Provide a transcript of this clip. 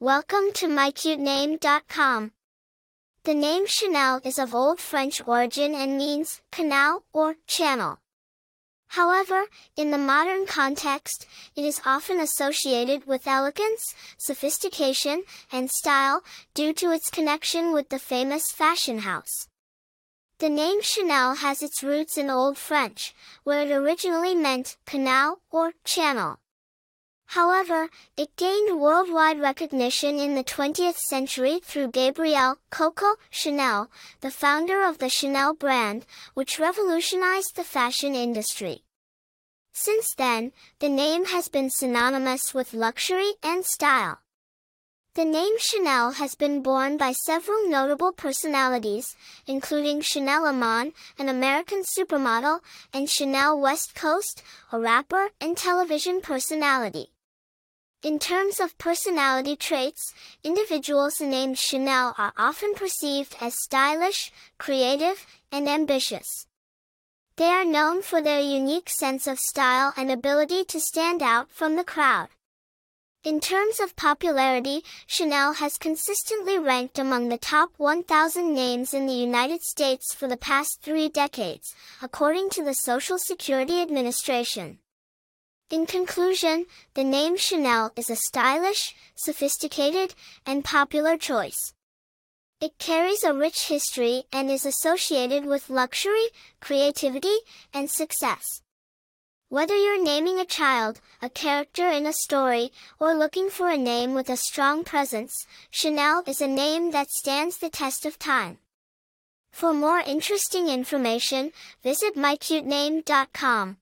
Welcome to mycutename.com. The name Chanel is of Old French origin and means canal or channel. However, in the modern context, it is often associated with elegance, sophistication, and style, due to its connection with the famous fashion house. The name Chanel has its roots in Old French, where it originally meant canal or channel. However, it gained worldwide recognition in the 20th century through Gabrielle Coco Chanel, the founder of the Chanel brand, which revolutionized the fashion industry. Since then, the name has been synonymous with luxury and style. The name Chanel has been borne by several notable personalities, including Chanel Iman, an American supermodel, and Chanel West Coast, a rapper and television personality. In terms of personality traits, individuals named Chanel are often perceived as stylish, creative, and ambitious. They are known for their unique sense of style and ability to stand out from the crowd. In terms of popularity, Chanel has consistently ranked among the top 1,000 names in the United States for the past three decades, according to the Social Security Administration. In conclusion, the name Chanel is a stylish, sophisticated, and popular choice. It carries a rich history and is associated with luxury, creativity, and success. Whether you're naming a child, a character in a story, or looking for a name with a strong presence, Chanel is a name that stands the test of time. For more interesting information, visit mycutename.com.